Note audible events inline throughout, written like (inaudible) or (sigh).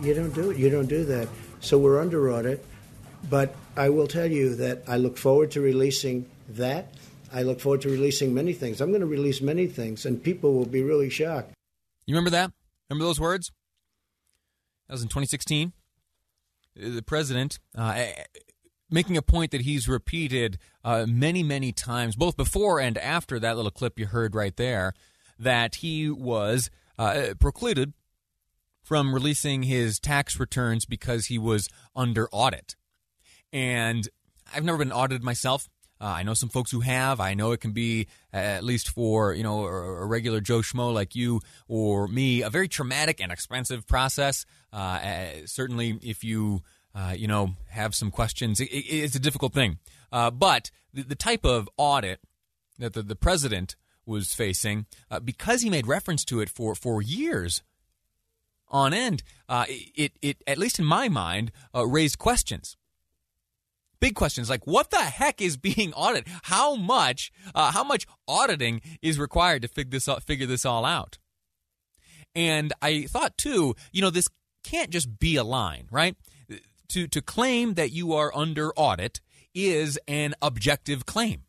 you don't do it. You don't do that. So we're under audit. But I will tell you that I look forward to releasing that. I look forward to releasing many things. I'm going to release many things, and people will be really shocked. You remember that? Remember those words? That was in 2016. The president uh, making a point that he's repeated uh, many, many times, both before and after that little clip you heard right there, that he was uh, precluded from releasing his tax returns because he was under audit. And I've never been audited myself. Uh, I know some folks who have. I know it can be, uh, at least for you know a, regular Joe schmo like you or me, a very traumatic and expensive process. Uh, certainly, if you uh, you know have some questions, it, it's a difficult thing. Uh, but the, the, type of audit that the, the president was facing, because he made reference to it for for years on end, it it at least in my mind raised questions big questions like what the heck is being audited? How much uh, how much auditing is required to figure this figure this all out? And I thought too, you know, this can't just be a line, right? To to claim that you are under audit is an objective claim.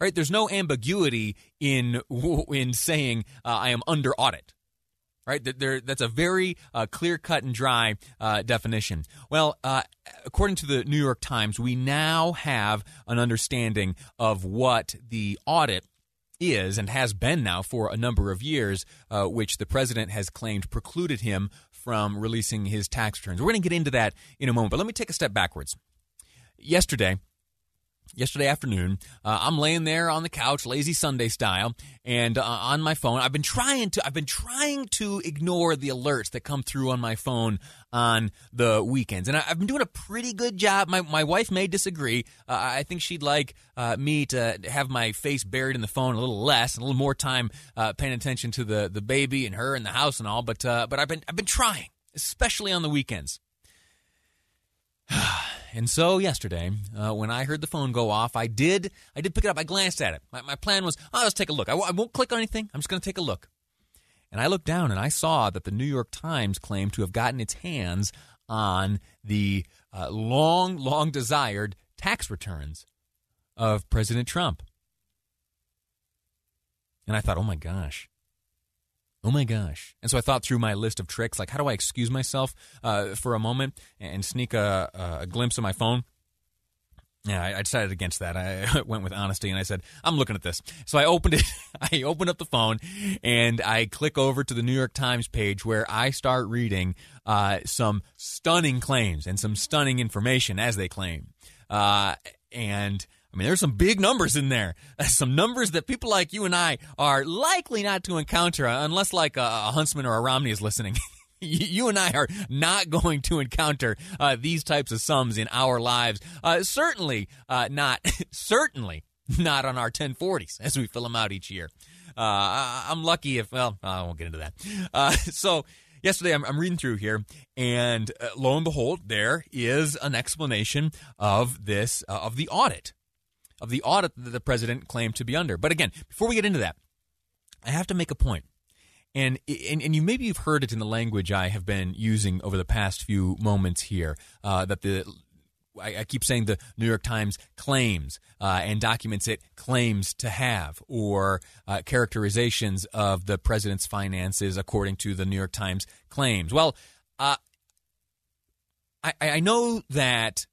Right? There's no ambiguity in (laughs) in saying uh, I am under audit right? That's a very uh, clear cut and dry uh, definition. Well, uh, according to the New York Times, we now have an understanding of what the audit is and has been now for a number of years, uh, which the president has claimed precluded him from releasing his tax returns. We're going to get into that in a moment, but let me take a step backwards. Yesterday, yesterday afternoon. Uh, I'm laying there on the couch, lazy Sunday style, and uh, on my phone. I've been trying to I've been trying to ignore the alerts that come through on my phone on the weekends, and I, have been doing a pretty good job. My my wife may disagree. Uh, I think she'd like uh, me to have my face buried in the phone a little less, and a little more time uh, paying attention to the the baby and her and the house and all. But uh, but I've been I've been trying, especially on the weekends. (sighs) And so yesterday, uh, when I heard the phone go off, I did I did pick it up. I glanced at it. My, my plan was, oh, let's take a look. I w- I won't click on anything. I'm just going to take a look. And I looked down and I saw that the New York Times claimed to have gotten its hands on the uh, long, long desired tax returns of President Trump. And I thought, oh my gosh, Oh my gosh. And so I thought through my list of tricks, like how do I excuse myself uh, for a moment and sneak a, a glimpse of my phone? Yeah, I, decided against that. I (laughs) went with honesty and I said, I'm looking at this. So I opened it, (laughs) I opened up the phone and I click over to the New York Times page where I start reading uh, some stunning claims and some stunning information as they claim. Uh, and mean, there's some big numbers in there. (laughs) Some numbers that people like you and I are likely not to encounter unless, like, a, a Huntsman or a Romney is listening. (laughs) you and I are not going to encounter uh, these types of sums in our lives. Uh, certainly uh, not. (laughs) certainly not on our 1040s as we fill them out each year. Uh, I'm lucky if well, I won't get into that. Uh, so yesterday I'm, I'm, reading through here, and uh, lo and behold, there is an explanation of this of the audit of the audit that the president claimed to be under. But again, before we get into that, I have to make a point. And, and and you maybe you've heard it in the language I have been using over the past few moments here uh, that the I, I keep saying the New York Times claims uh, and documents it claims to have, or uh, characterizations of the president's finances according to the New York Times claims. Well, uh, I, I know that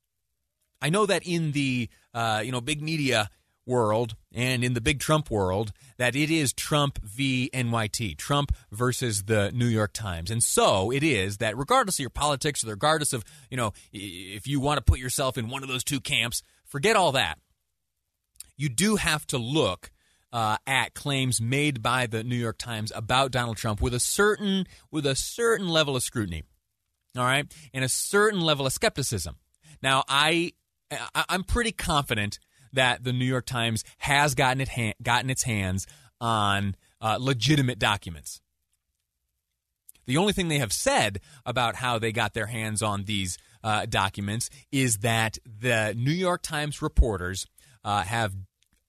I know that in the uh, you know big media world and in the big Trump world that it is Trump v NYT, Trump versus the New York Times. And so it is that regardless of your politics or regardless of, you know, if you want to put yourself in one of those two camps, forget all that. You do have to look uh, at claims made by the New York Times about Donald Trump with a certain with a certain level of scrutiny. All right? And a certain level of skepticism. Now, I I'm pretty confident that the New York Times has gotten it ha- gotten its hands on uh, legitimate documents. The only thing they have said about how they got their hands on these uh, documents is that the New York Times reporters uh, have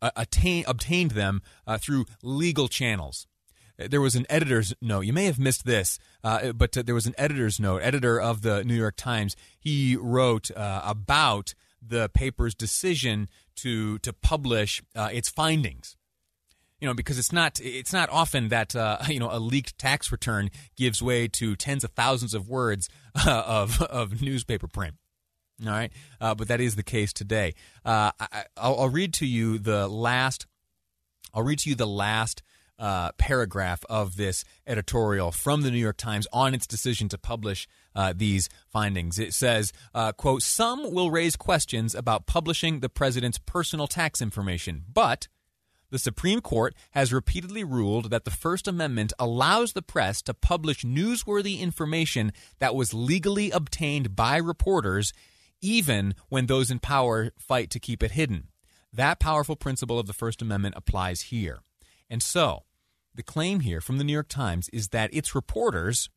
uh, attain, obtained them uh, through legal channels. There was an editor's note. You may have missed this, uh, but there was an editor's note. Editor of the New York Times. He wrote about the paper's decision to to publish uh, its findings. You know, because it's not it's not often that uh, (laughs) you know a leaked tax return gives way to tens of thousands of words uh, (laughs) of of newspaper print. All right, uh, but that is the case today. Uh, I, will read to you the last. I'll read to you the last uh, paragraph of this editorial from the New York Times on its decision to publish uh, these findings. It says, uh, quote, some will raise questions about publishing the president's personal tax information, but the Supreme Court has repeatedly ruled that the First Amendment allows the press to publish newsworthy information that was legally obtained by reporters, even when those in power fight to keep it hidden. That powerful principle of the First Amendment applies here. And so, the claim here from the New York Times is that its reporters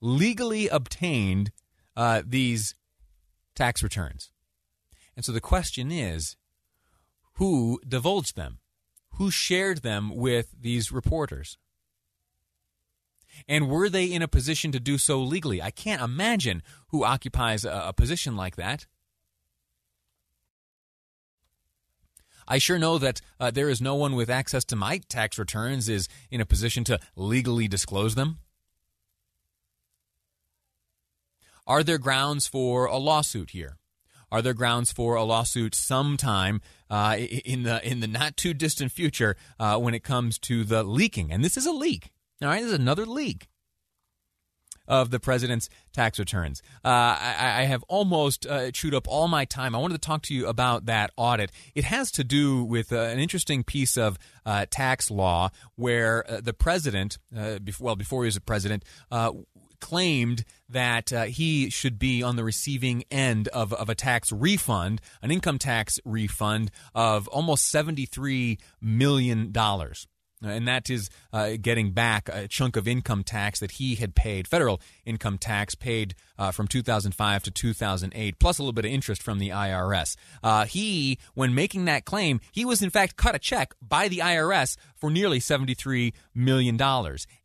legally obtained uh, these tax returns. And so the question is who divulged them? Who shared them with these reporters? And were they in a position to do so legally? I can't imagine who occupies a, a position like that. I sure know that uh, there is no one with access to my tax returns is in a position to legally disclose them. Are there grounds for a lawsuit here? Are there grounds for a lawsuit sometime uh, in the in the not too distant future uh, when it comes to the leaking? And this is a leak. All right, this is another leak of the president's tax returns. Uh, I, I, have almost uh, chewed up all my time. I wanted to talk to you about that audit. It has to do with uh, an interesting piece of uh, tax law where uh, the president, uh, well, before he was a president, claimed that uh, he should be on the receiving end of, of a tax refund, an income tax refund of almost $73 million. And that is uh, getting back a chunk of income tax that he had paid, federal income tax paid uh, from 2005 to 2008, plus a little bit of interest from the IRS. Uh, he, when making that claim, he was in fact cut a check by the IRS for nearly $73 million.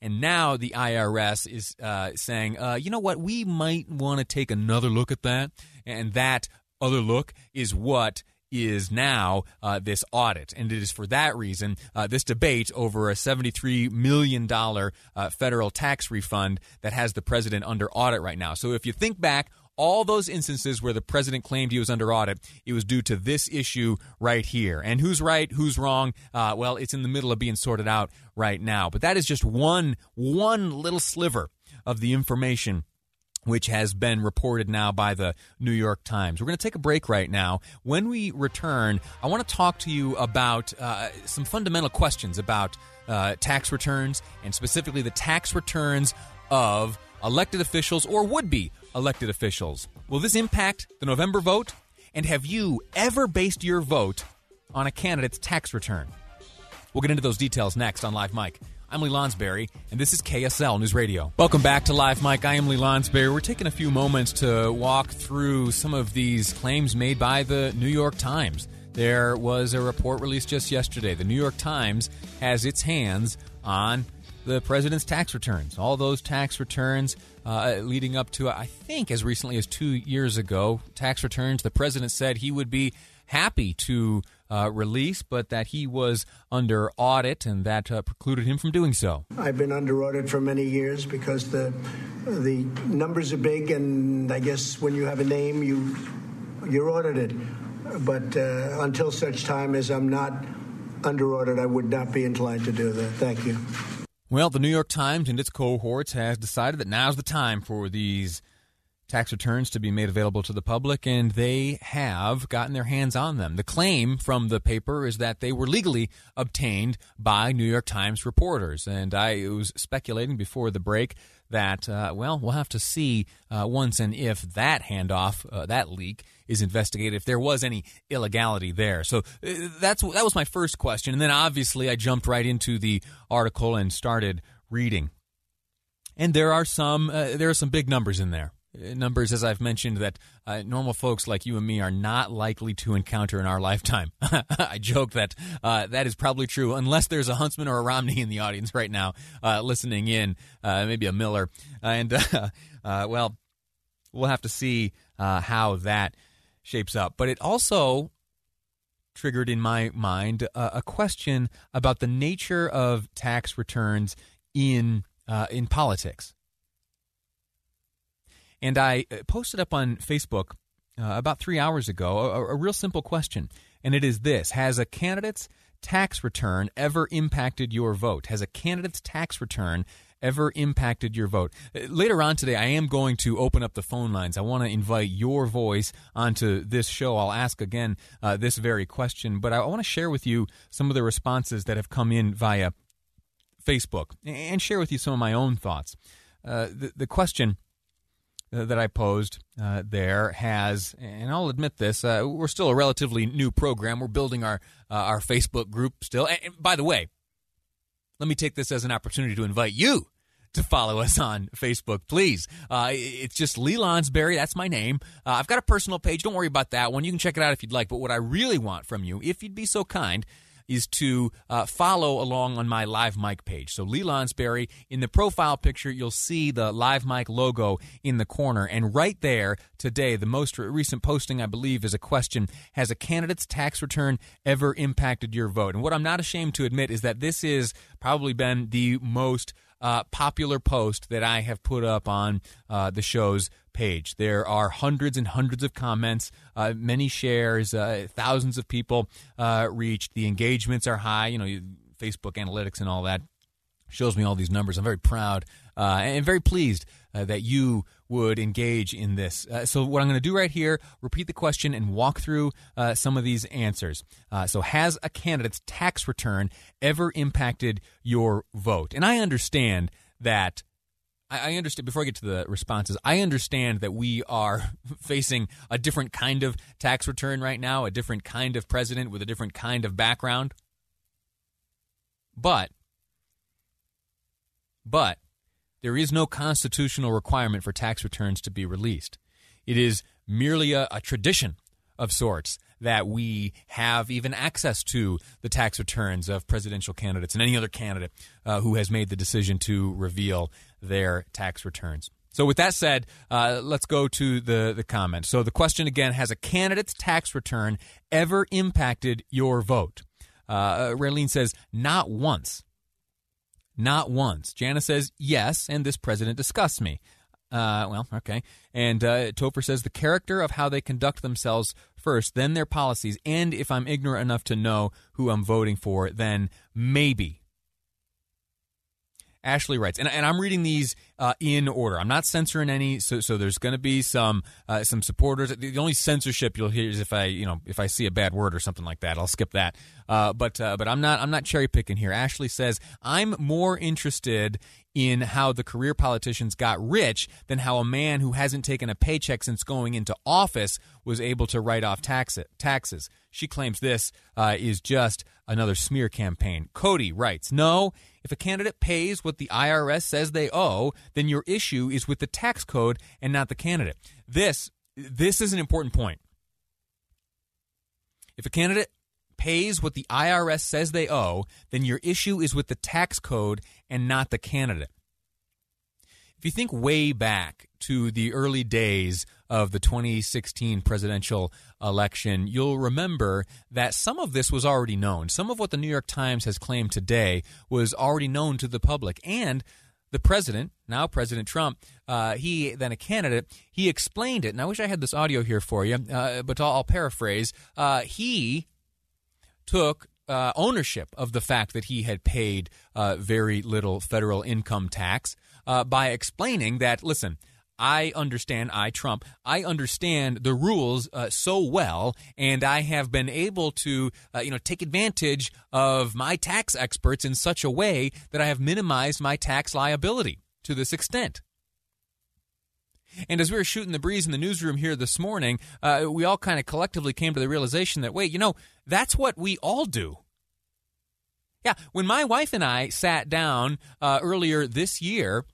And now the IRS is uh, saying, uh, you know what, we might want to take another look at that. And that other look is what is now uh, this audit. And it is for that reason uh, this debate over a $73 million uh, federal tax refund that has the president under audit right now. So if you think back, all those instances where the president claimed he was under audit, it was due to this issue right here. And who's right, who's wrong? Uh, well, it's in the middle of being sorted out right now. But that is just one one little sliver of the information which has been reported now by the New York Times. We're going to take a break right now. When we return, I want to talk to you about uh, some fundamental questions about uh, tax returns and specifically the tax returns of elected officials or would be elected officials. Will this impact the November vote? And have you ever based your vote on a candidate's tax return? We'll get into those details next on Live Mic. I'm Lee Lonsberry, and this is KSL News Radio. Welcome back to Live Mic. I am Lee Lonsberry. We're taking a few moments to walk through some of these claims made by the New York Times. There was a report released just yesterday. The New York Times has its hands on the president's tax returns. All those tax returns uh, leading up to, I think, as recently as two years ago, tax returns the president said he would be happy to uh, release, but that he was under audit and that uh, precluded him from doing so. I've been under audit for many years because the the numbers are big, and I guess when you have a name, you you're audited. But uh, until such time as I'm not under audit, I would not be inclined to do that. Thank you. Well, the New York Times and its cohorts has decided that now's the time for these tax returns to be made available to the public, and they have gotten their hands on them. The claim from the paper is that they were legally obtained by New York Times reporters, and I was speculating before the break that, uh, well, we'll have to see uh, once and if that handoff, uh, that leak, is investigated, if there was any illegality there. So uh, that's that was my first question, and then obviously I jumped right into the article and started reading. And there are some uh, there are some big numbers in there numbers, as I've mentioned, that uh, normal folks like you and me are not likely to encounter in our lifetime. (laughs) I joke that uh, that is probably true, unless there's a Huntsman or a Romney in the audience right now uh, listening in, uh, maybe a Miller. And, (laughs) uh, well, we'll have to see uh, how that shapes up. But it also triggered in my mind a question about the nature of tax returns in in politics. And I uh, posted up on Facebook uh, about three hours ago a, a real simple question. And it is this Has a candidate's tax return ever impacted your vote? Has a candidate's tax return ever impacted your vote? Uh, later on today, I am going to open up the phone lines. I want to invite your voice onto this show. I'll ask again uh, this very question, but I want to share with you some of the responses that have come in via Facebook and share with you some of my own thoughts. Uh, the, the question that I posed uh, there has, and I'll admit this, uh, we're still a relatively new program. We're building our uh, our Facebook group still. And, and, by the way, let me take this as an opportunity to invite you to follow us on Facebook, please. Uh, it's just Lee Lonsberry. That's my name. Uh, I've got a personal page. Don't worry about that one. You can check it out if you'd like. But what I really want from you, if you'd be so kind, is to uh, follow along on my Live Mic page. So Lee Lonsberry, in the profile picture, you'll see the Live Mic logo in the corner. And right there today, the most recent posting, I believe, is a question Has a candidate's tax return ever impacted your vote? And what I'm not ashamed to admit is that this has probably been the most uh, popular post that I have put up on uh, the show's page. There are hundreds and hundreds of comments, uh, many shares, uh, thousands of people uh, reached. The engagements are high. You know, Facebook analytics and all that shows me all these numbers. I'm very proud uh, and very pleased uh, that you would engage in this. Uh, so, what I'm going to do right here, repeat the question and walk through uh, some of these answers. Uh, so, has a candidate's tax return ever impacted your vote? And I understand that. I understand, before I get to the responses, I understand that we are (laughs) facing a different kind of tax return right now, a different kind of president with a different kind of background. But, but, there is no constitutional requirement for tax returns to be released. It is merely a, a tradition of sorts that we have even access to the tax returns of presidential candidates and any other candidate uh, who has made the decision to reveal their tax returns. So, with that said, uh, let's go to the, the comments. So, the question again Has a candidate's tax return ever impacted your vote? Uh, Raylene says, Not once. Not once. Jana says, yes, and this president disgusts me. Uh, well, okay. And uh, Topher says the character of how they conduct themselves first, then their policies, and if I'm ignorant enough to know who I'm voting for, then maybe Ashley writes, and, and I'm reading these uh, in order. I'm not censoring any, so so there's going to be some uh, some supporters. The only censorship you'll hear is if I you know if I see a bad word or something like that. I'll skip that. Uh, but uh, but I'm not I'm not cherry picking here. Ashley says I'm more interested in how the career politicians got rich than how a man who hasn't taken a paycheck since going into office was able to write off tax- taxes. She claims this uh, is just another smear campaign. Cody writes No, if a candidate pays what the IRS says they owe, then your issue is with the tax code and not the candidate. This, this is an important point. If a candidate pays what the IRS says they owe, then your issue is with the tax code and not the candidate. If you think way back to the early days of the 2016 presidential election, you'll remember that some of this was already known. Some of what the New York Times has claimed today was already known to the public. And the president, now President Trump, uh, he then a candidate, he explained it. And I wish I had this audio here for you, uh, but I'll, I'll paraphrase. Uh, he took uh, ownership of the fact that he had paid uh, very little federal income tax uh, by explaining that, listen, I understand, I, Trump, I understand the rules uh, so well, and I have been able to, uh, you know, take advantage of my tax experts in such a way that I have minimized my tax liability to this extent. And as we were shooting the breeze in the newsroom here this morning, uh, we all kind of collectively came to the realization that, wait, you know, that's what we all do. Yeah, when my wife and I sat down uh, earlier this year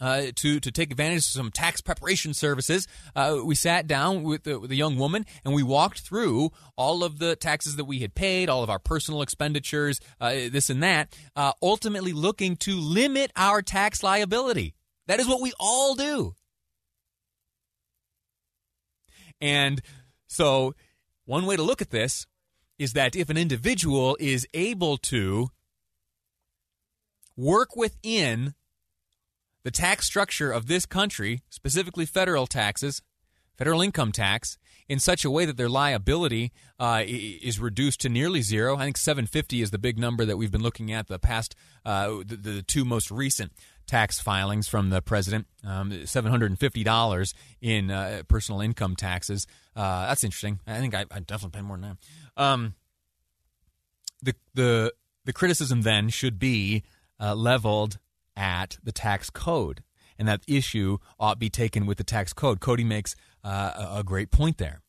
uh, to to take advantage of some tax preparation services. Uh, we sat down with, the, with young woman and we walked through all of the taxes that we had paid, all of our personal expenditures, uh, this and that. Uh, ultimately, looking to limit our tax liability. That is what we all do. And so, one way to look at this is that if an individual is able to work within the tax structure of this country, specifically federal taxes, federal income tax, in such a way that their liability uh, is reduced to nearly zero. I think 750 is the big number that we've been looking at the past, uh, the, the, two most recent tax filings from the president. Um, $750 in uh, personal income taxes. Uh, that's interesting. I think I, I, definitely pay more than that. Um, the the the criticism then should be uh, leveled at the tax code, and that issue ought be taken with the tax code. Cody makes uh, a great point there.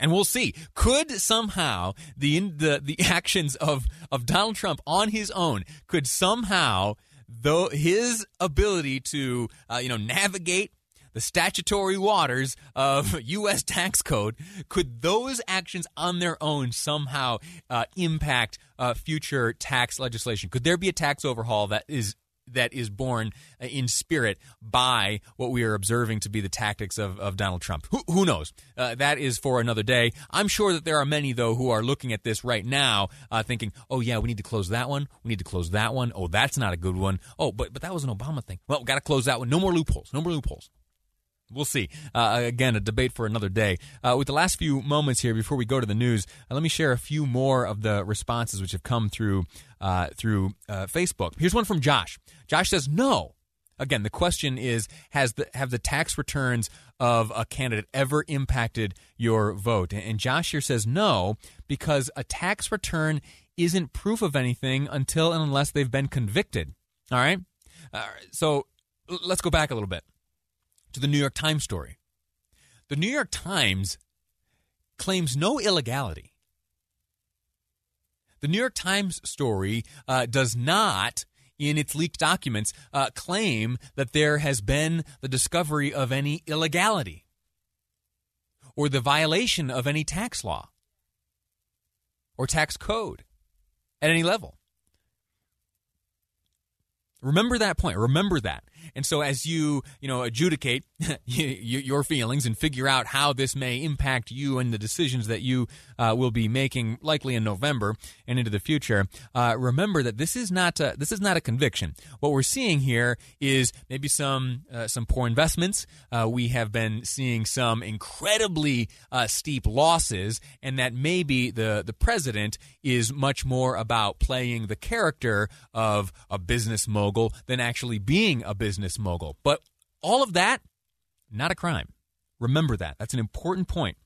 And we'll see. Could somehow the the the (laughs) actions of of Donald Trump on his own could somehow though his ability to uh, you know navigate the statutory waters of (laughs) U.S. tax code, could those actions on their own somehow uh, impact uh, future tax legislation? Could there be a tax overhaul that is that is born uh, in spirit by what we are observing to be the tactics of, of Donald Trump. Who, who knows? Uh, that is for another day. I'm sure that there are many, though, who are looking at this right now uh, thinking, oh, yeah, we need to close that one. We need to close that one. Oh, that's not a good one. Oh, but, but that was an Obama thing. Well, we got to close that one. No more loopholes. No more loopholes. We'll see. Uh, again, a debate for another day. Uh, with the last few moments here before we go to the news, uh, let me share a few more of the responses which have come through uh, through uh, Facebook. Here's one from Josh. Josh says, "No." Again, the question is: Has the have the tax returns of a candidate ever impacted your vote? And Josh here says no, because a tax return isn't proof of anything until and unless they've been convicted. All right. so let's go back a little bit to the New York Times story. The New York Times claims no illegality. The New York Times story uh, does not, in its leaked documents, uh, claim that there has been the discovery of any illegality or the violation of any tax law or tax code at any level. Remember that point. Remember that. And so, as you you know adjudicate (laughs) your feelings and figure out how this may impact you and the decisions that you uh, will be making, likely in November and into the future, uh, remember that this is not a, this is not a conviction. What we're seeing here is maybe some uh, some poor investments. Uh, we have been seeing some incredibly uh, steep losses, and that maybe the the president is much more about playing the character of a business mogul than actually being a business business mogul. But all of that, not a crime. Remember that. That's an important point.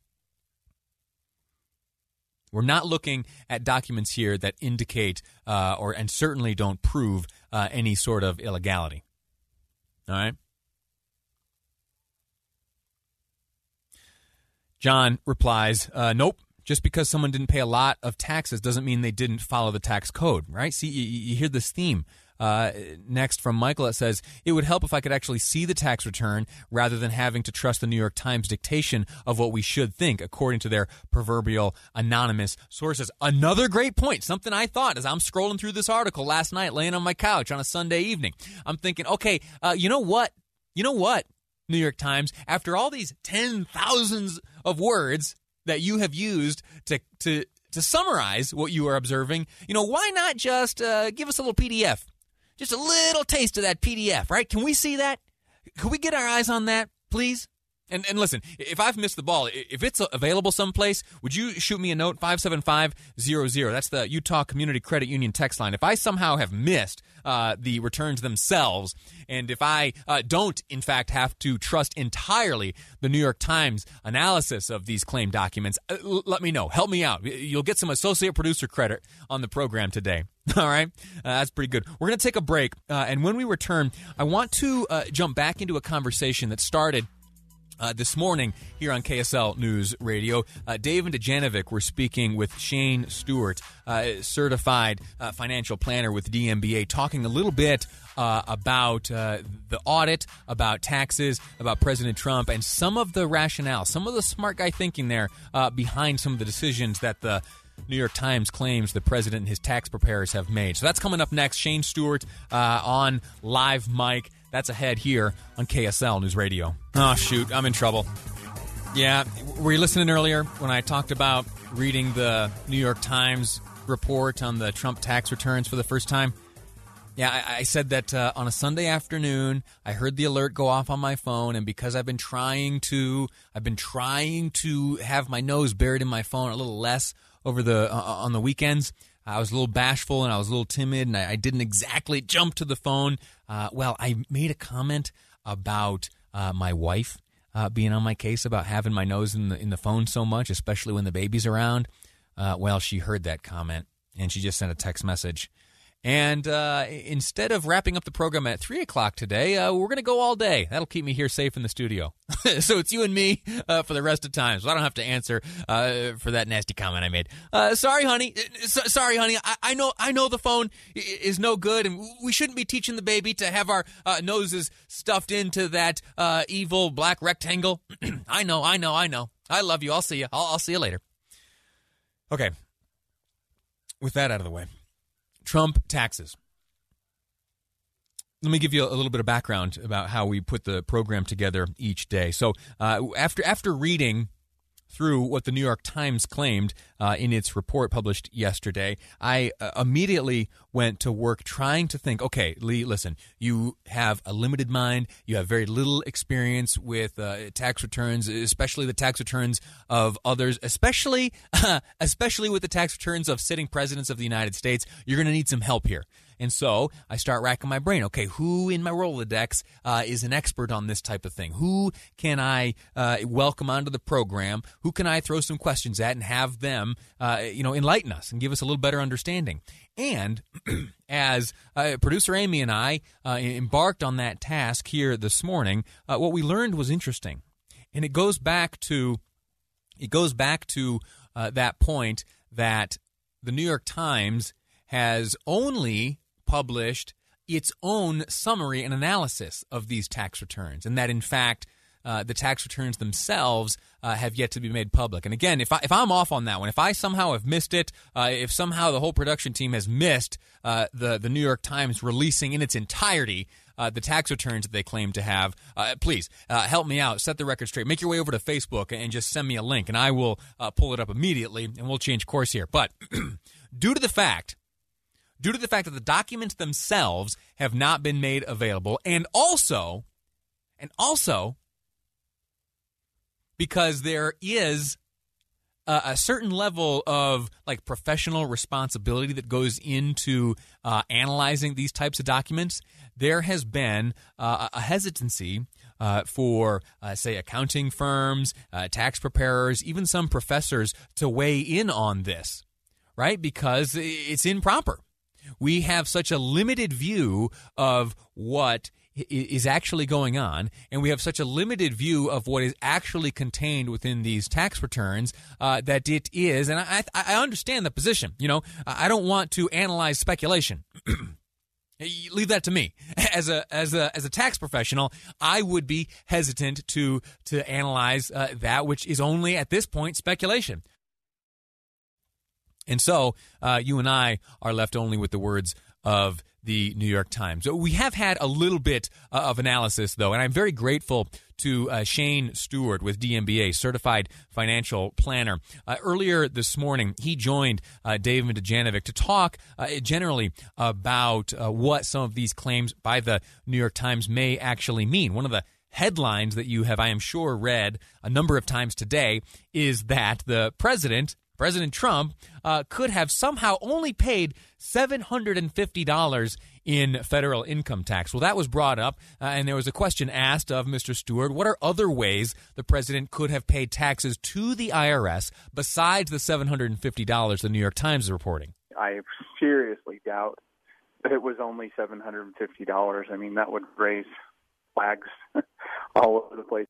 We're not looking at documents here that indicate uh, or and certainly don't prove uh, any sort of illegality. All right. John replies, uh, "Nope. Just because someone didn't pay a lot of taxes doesn't mean they didn't follow the tax code, right? See, you, you hear this theme Uh, next from Michael, it says, It would help if I could actually see the tax return rather than having to trust the New York Times dictation of what we should think, according to their proverbial anonymous sources. Another great point, something I thought as I'm scrolling through this article last night, laying on my couch on a Sunday evening. I'm thinking, okay, uh, you know what? You know what? New York Times, after all these ten thousands of words that you have used to to to summarize what you are observing, you know, why not just uh, give us a little PDF, just a little taste of that PDF, right? Can we see that? Can we get our eyes on that, please? And, and listen, if I've missed the ball, if it's available someplace, would you shoot me a note? 57500. That's the Utah Community Credit Union text line. If I somehow have missed uh, the returns themselves, and if I uh, don't, in fact, have to trust entirely the New York Times analysis of these claim documents, uh, let me know. Help me out. You'll get some associate producer credit on the program today. (laughs) All right, uh, that's pretty good. We're going to take a break, uh, and when we return, I want to uh, jump back into a conversation that started uh, this morning here on KSL News Radio, uh, Dave and Dujanovic were speaking with Shane Stewart, uh, certified uh, financial planner with DMBA, talking a little bit uh, about uh, the audit, about taxes, about President Trump, and some of the rationale, some of the smart guy thinking there behind some of the decisions that the New York Times claims the president and his tax preparers have made. So that's coming up next. Shane Stewart on live mic. That's ahead here on KSL News Radio. Oh, shoot, I'm in trouble. Yeah, were you listening earlier when I talked about reading the New York Times report on the Trump tax returns for the first time? Yeah, I, I said that uh, on a Sunday afternoon, I heard the alert go off on my phone, and because I've been trying to, I've been trying to have my nose buried in my phone a little less over the uh, on the weekends. I was a little bashful and I was a little timid and I, I didn't exactly jump to the phone. Uh, well, I made a comment about uh, my wife uh, being on my case about having my nose in the in the phone so much, especially when the baby's around. Uh, well, she heard that comment and she just sent a text message and uh, instead of wrapping up the program at 3 o'clock today, uh, we're going to go all day. That'll keep me here safe in the studio. (laughs) so it's you and me uh, for the rest of time. So I don't have to answer uh, for that nasty comment I made. Uh, sorry, honey. So, sorry, honey. I, I, know I know the phone is no good, and we shouldn't be teaching the baby to have our uh, noses stuffed into that evil black rectangle. (clears throat) I know, I know, I know. I love you. I'll see you. I'll, I'll see you later. Okay. With that out of the way. Trump taxes. Let me give you a little bit of background about how we put the program together each day. So, uh, after after reading through what the New York Times claimed uh, in its report published yesterday, I uh, immediately went to work trying to think okay, Lee, listen, you have a limited mind. You have very little experience with uh, tax returns, especially the tax returns of others, especially, (laughs) especially with the tax returns of sitting presidents of the United States. You're going to need some help here. And so I start racking my brain. Okay, who in my Rolodex uh, is an expert on this type of thing? Who can I uh, welcome onto the program? Who can I throw some questions at and have them, uh, you know, enlighten us and give us a little better understanding? And (clears throat) as uh, producer Amy and I uh, embarked on that task here this morning, uh, what we learned was interesting, and it goes back to it goes back to that point that the New York Times has only published its own summary and analysis of these tax returns, and that in fact uh, the tax returns themselves uh, have yet to be made public. And again, if I, if I'm off on that one, if I somehow have missed it, uh, if somehow the whole production team has missed uh, the the New York Times releasing in its entirety. Uh, the tax returns that they claim to have, uh, please help me out. Set the record straight. Make your way over to Facebook and just send me a link, and I will pull it up immediately, and we'll change course here. But (clears throat) due to the fact due to the fact that the documents themselves have not been made available and also and also because there is a, a certain level of like professional responsibility that goes into uh, analyzing these types of documents there has been uh, a hesitancy uh, for, uh, say, accounting firms, uh, tax preparers, even some professors to weigh in on this, right? Because it's improper we have such a limited view of what is actually going on, and we have such a limited view of what is actually contained within these tax returns uh, that it is. And I, I understand the position. You know, I don't want to analyze speculation. (clears throat) Leave that to me. (laughs) As a as a as a tax professional, I would be hesitant to to analyze uh, that which is only at this point speculation. And so, uh, you and I are left only with the words of the New York Times. We have had a little bit uh, of analysis, though, and I'm very grateful to uh, Shane Stewart with DMBA, certified financial planner. Uh, earlier this morning, he joined uh, David Dujanovic to talk uh, generally about uh, what some of these claims by the New York Times may actually mean. One of the headlines that you have, I am sure, read a number of times today is that the president President Trump uh, could have somehow only paid $750 in federal income tax. Well, that was brought up, uh, and there was a question asked of Mr. Stewart what are other ways the president could have paid taxes to the IRS besides the $750 the New York Times is reporting? I seriously doubt that it was only $750. I mean, that would raise flags (laughs) all over the place.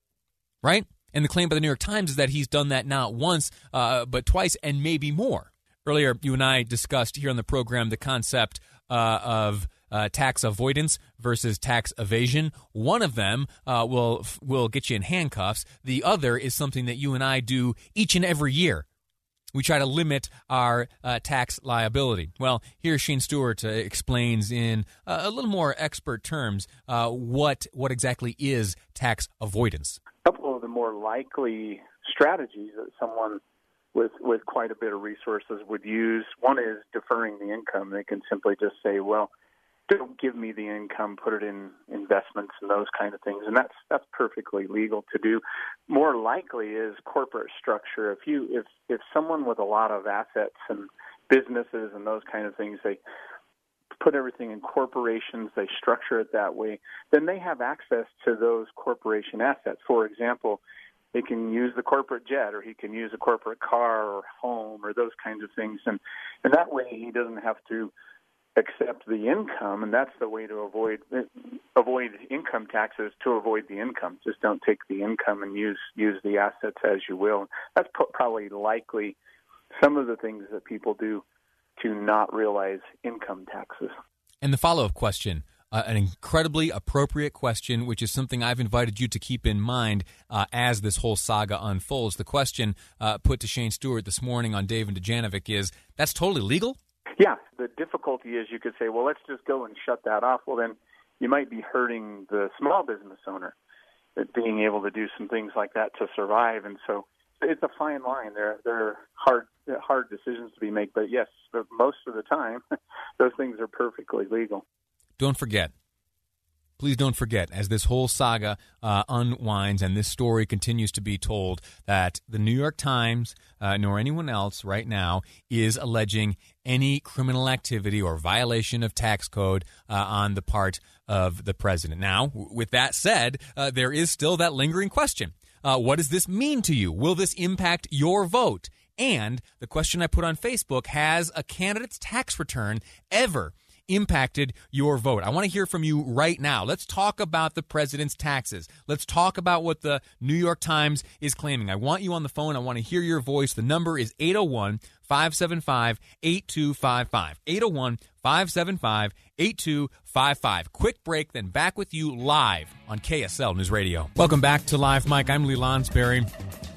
Right? And the claim by the New York Times is that he's done that not once, uh, but twice, and maybe more. Earlier, you and I discussed here on the program the concept uh, of uh, tax avoidance versus tax evasion. One of them uh, will will get you in handcuffs. The other is something that you and I do each and every year. We try to limit our uh, tax liability. Well, here Shane Stewart uh, explains in a little more expert terms what what exactly is tax avoidance more likely strategies that someone with with quite a bit of resources would use. One is deferring the income. They can simply just say, "Well, don't give me the income, put it in investments and those kind of things." And that's that's perfectly legal to do. More likely is corporate structure. If you if if someone with a lot of assets and businesses and those kind of things, they put everything in corporations, they structure it that way, then they have access to those corporation assets. For example, they can use the corporate jet or he can use a corporate car or home or those kinds of things and and that way he doesn't have to accept the income and that's the way to avoid avoid income taxes to avoid the income just don't take the income and use use the assets as you will that's probably likely some of the things that people do to not realize income taxes. And the follow up question. Uh, an incredibly appropriate question, which is something I've invited you to keep in mind uh, as this whole saga unfolds. The question uh, put to Shane Stewart this morning on Dave and Dujanovic is that's totally legal? Yeah. The difficulty is you could say, well, let's just go and shut that off. Well, then you might be hurting the small business owner being able to do some things like that to survive. And so it's a fine line. There, there are hard, hard decisions to be made. But yes, most of the time, (laughs) those things are perfectly legal. Don't forget. Please don't forget, as this whole saga uh, unwinds and this story continues to be told, that the New York Times, uh, nor anyone else right now, is alleging any criminal activity or violation of tax code uh, on the part of the president. Now, with that said, uh, there is still that lingering question uh, what does this mean to you? Will this impact your vote? And the question I put on Facebook has a candidate's tax return ever impacted your vote? I want to hear from you right now. Let's talk about the president's taxes. Let's talk about what the New York Times is claiming. I want you on the phone. I want to hear your voice. The number is 801 575 8255. 801 575 8255. Quick break, then back with you live on KSL News Radio. Welcome back to Live Mic. I'm Lee Lonsberry.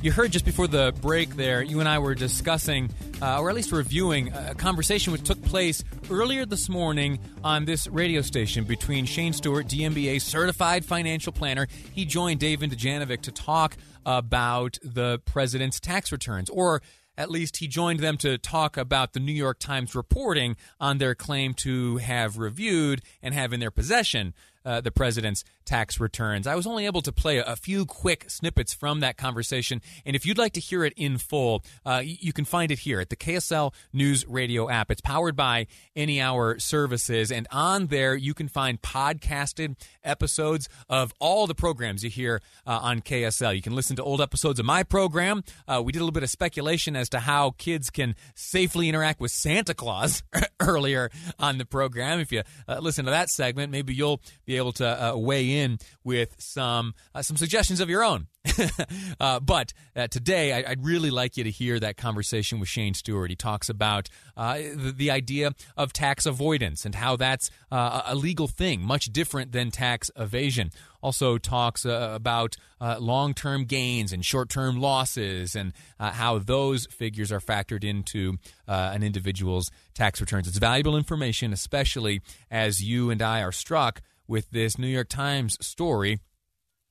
You heard just before the break there, you and I were discussing, uh, or at least reviewing, a conversation which took place earlier this morning on this radio station between Shane Stewart, DMBA certified financial planner. He joined David Dujanovic to talk about the president's tax returns, or at least he joined them to talk about the New York Times reporting on their claim to have reviewed and have in their possession uh, the president's tax returns. I was only able to play a, few quick snippets from that conversation, and if you'd like to hear it in full, uh, you can find it here at the KSL News Radio app. It's powered by Any Hour Services, and on there you can find podcasted episodes of all the programs you hear uh, on KSL. You can listen to old episodes of my program. Uh, we did a little bit of speculation as to how kids can safely interact with Santa Claus (laughs) earlier on the program. If you uh, listen to that segment, maybe you'll be able to uh, weigh in with some uh, some suggestions of your own. (laughs) uh, but uh, today, I, would really like you to hear that conversation with Shane Stewart. He talks about uh, the, the, idea of tax avoidance and how that's uh, a legal thing, much different than tax evasion. Also, talks uh, about long term gains and short term losses and how those figures are factored into an individual's tax returns. It's valuable information, especially as you and I are struck with this New York Times story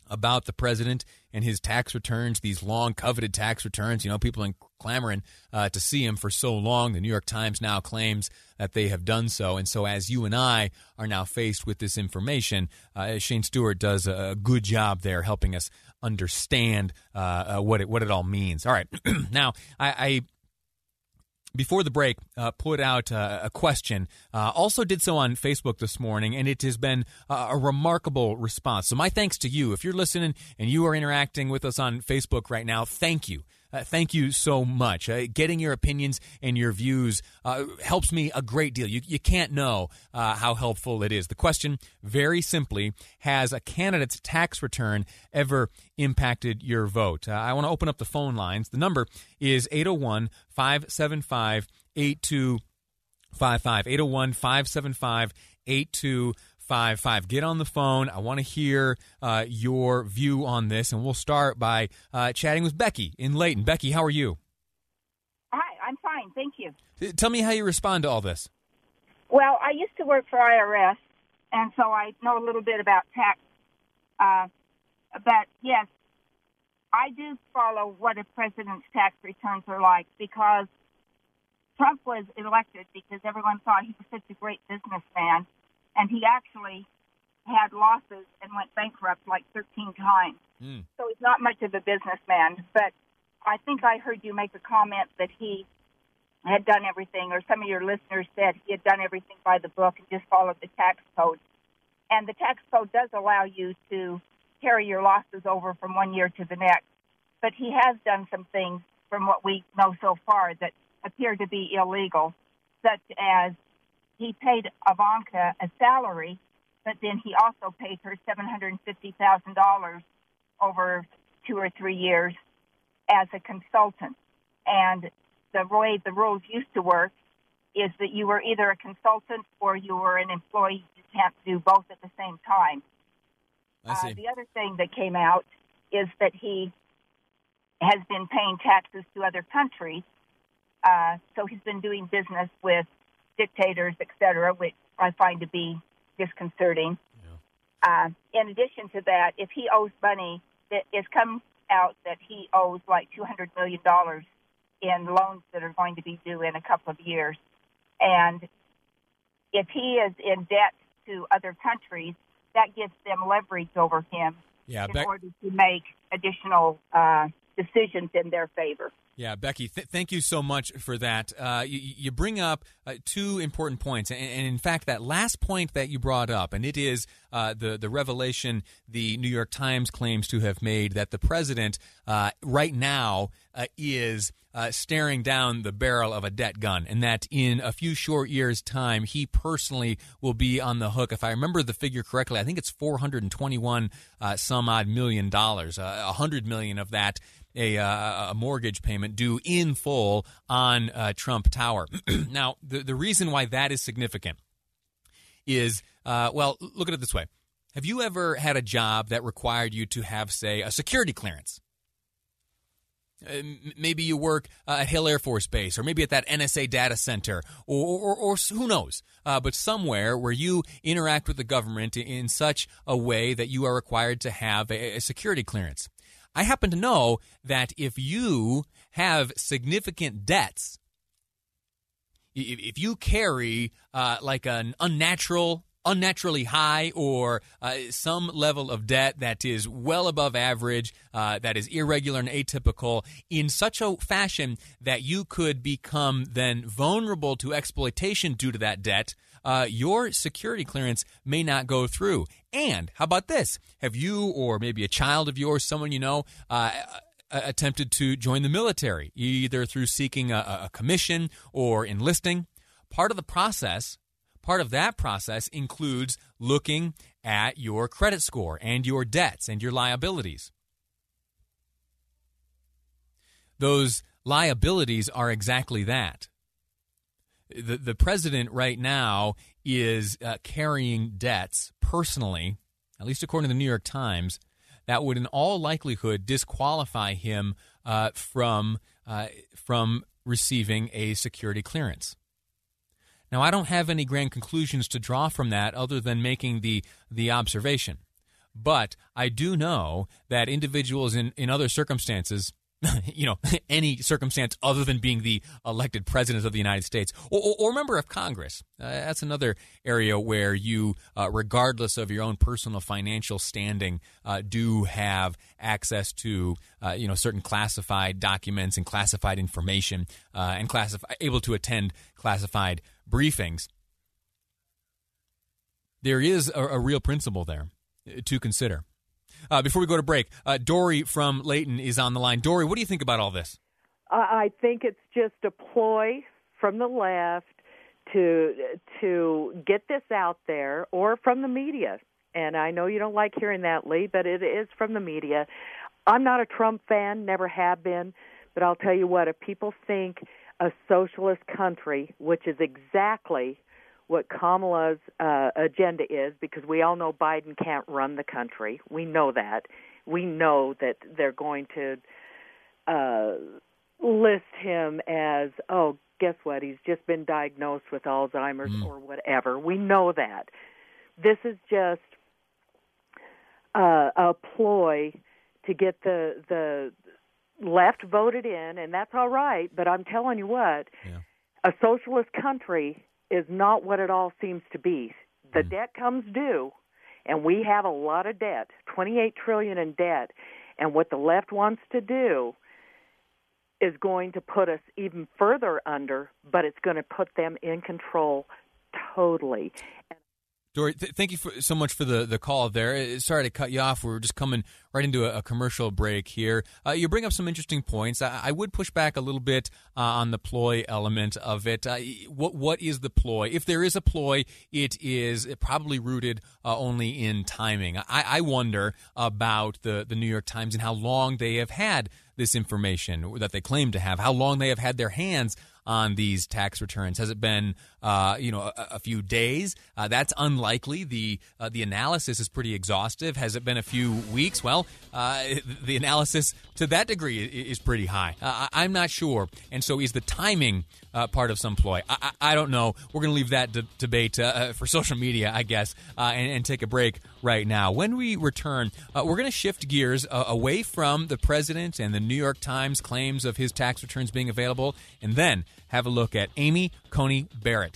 about the president and his tax returns, these long coveted tax returns. You know, people are clamoring uh, to see him for so long. The New York Times now claims that they have done so. And so, as you and I are now faced with this information, uh, Shane Stewart does a good job there helping us understand uh, uh what it what it all means. All right, (clears throat) now I, I before the break, uh, put out uh, a question. Uh, also did so on Facebook this morning, and it has been uh, a remarkable response. So, my thanks to you. If you're listening and you are interacting with us on Facebook right now, thank you. Uh, thank you so much. Uh, getting your opinions and your views uh, helps me a great deal. You, you can't know uh, how helpful it is. The question, very simply, has a candidate's tax return ever impacted your vote? Uh, I want to open up the phone lines. The number is 801 575 8255. 801 575 8255 five five. Get on the phone. I want to hear uh, your view on this, and we'll start by uh, chatting with Becky in Layton. Becky, how are you? Hi, I'm fine, thank you. Tell me how you respond to all this. Well, I used to work for IRS, and so I know a little bit about tax. Uh, but yes, I do follow what a president's tax returns are like because Trump was elected because everyone thought he was such a great businessman and he actually had losses and went bankrupt like 13 times. Mm. So he's not much of a businessman. But I think I heard you make a comment that he had done everything, or some of your listeners said he had done everything by the book and just followed the tax code. And the tax code does allow you to carry your losses over from one year to the next. But he has done some things, from what we know so far, that appear to be illegal, such as he paid Ivanka a salary, but then he also paid her $750,000 over two or three years as a consultant. And the way the rules used to work is that you were either a consultant or you were an employee. You can't do both at the same time. I see. Uh, the other thing that came out is that he has been paying taxes to other countries. Uh, so he's been doing business with dictators, etc., which I find to be disconcerting. Yeah. Uh, in addition to that, if he owes money, it's come out that he owes like two hundred million dollars in loans that are going to be due in a couple of years, and if he is in debt to other countries, that gives them leverage over him yeah, in order to make additional uh, decisions in their favor. Yeah, Becky, th- thank you so much for that. Uh, you, you, bring up uh, two important points, and, and, in fact, that last point that you brought up, and it is uh, the the revelation the New York Times claims to have made that the president uh, right now uh, is uh, staring down the barrel of a debt gun, and that in a few short years' time, he personally will be on the hook. If I remember the figure correctly, I think it's four hundred and twenty-one some odd million dollars. A hundred million of that a, uh, a mortgage payment due in full on uh, Trump Tower. (clears throat) now, the, the reason why that is significant is, uh, well, look at it this way. Have you ever had a job that required you to have, say, a security clearance? Uh, maybe you work uh, at Hill Air Force Base, or maybe at that NSA data center, or, or, or who knows, uh, but somewhere where you interact with the government in such a way that you are required to have a, a security clearance. I happen to know that if you have significant debts, if you carry uh, like an unnatural unnaturally high or uh, some level of debt that is well above average, uh, that is irregular and atypical, in such a fashion that you could become then vulnerable to exploitation due to that debt, uh, your security clearance may not go through. And how about this? Have you or maybe a child of yours, someone you know, uh, attempted to join the military, either through seeking a, a commission or enlisting? Part of the process part of that process includes looking at your credit score and your debts and your liabilities. Those liabilities are exactly that. The, the president right now is uh, carrying debts personally, at least according to the New York Times, that would in all likelihood disqualify him uh, from, uh, from receiving a security clearance. Now, I don't have any grand conclusions to draw from that other than making the, the observation. But I do know that individuals in, in other circumstances (laughs) you know, (laughs) any circumstance other than being the elected president of the United States or, or, or member of Congress. Uh, that's another area where you, uh, regardless of your own personal financial standing, uh, do have access to, uh, you know, certain classified documents and classified information uh, and classify, able to attend classified briefings. There is a, a real principle there uh, to consider. Uh, before we go to break, uh, Dory from Layton is on the line. Dory, what do you think about all this? I think it's just a ploy from the left to to get this out there, or from the media. And I know you don't like hearing that, Lee, but it is from the media. I'm not a Trump fan, never have been, but I'll tell you what: if people think a socialist country, which is exactly what Kamala's uh, agenda is because we all know Biden can't run the country. We know that. We know that they're going to uh, list him as, oh, guess what? He's just been diagnosed with Alzheimer's mm. or whatever. We know that. This is just uh, a ploy to get the the left voted in, and that's all right. But I'm telling you what, yeah. a socialist country is not what it all seems to be. The mm. debt comes due, and we have a lot of debt, 28 trillion in debt, and what the left wants to do is going to put us even further under, but it's going to put them in control totally. Dory, th- thank you for, so much for the, the call there. Sorry to cut you off. We are just coming right into a, a commercial break here. Uh, you bring up some interesting points. I, I would push back a little bit uh, on the ploy element of it. Uh, what what is the ploy? If there is a ploy, it is probably rooted uh, only in timing. I, I wonder about the, the New York Times and how long they have had this information that they claim to have, how long they have had their hands on these tax returns? Has it been uh, you know a, a few days? Uh, that's unlikely. the uh, The analysis is pretty exhaustive. Has it been a few weeks? Well, uh, (laughs) the analysis to that degree is pretty high. Uh, I'm not sure, and so is the timing uh, part of some ploy. I, I, I don't know. We're going to leave that de- debate (laughs) for social media, I guess, and, and, take a break right now. When we return, we're going to shift gears away from the president and the New York Times claims of his tax returns being available, and then have a look at Amy Coney Barrett,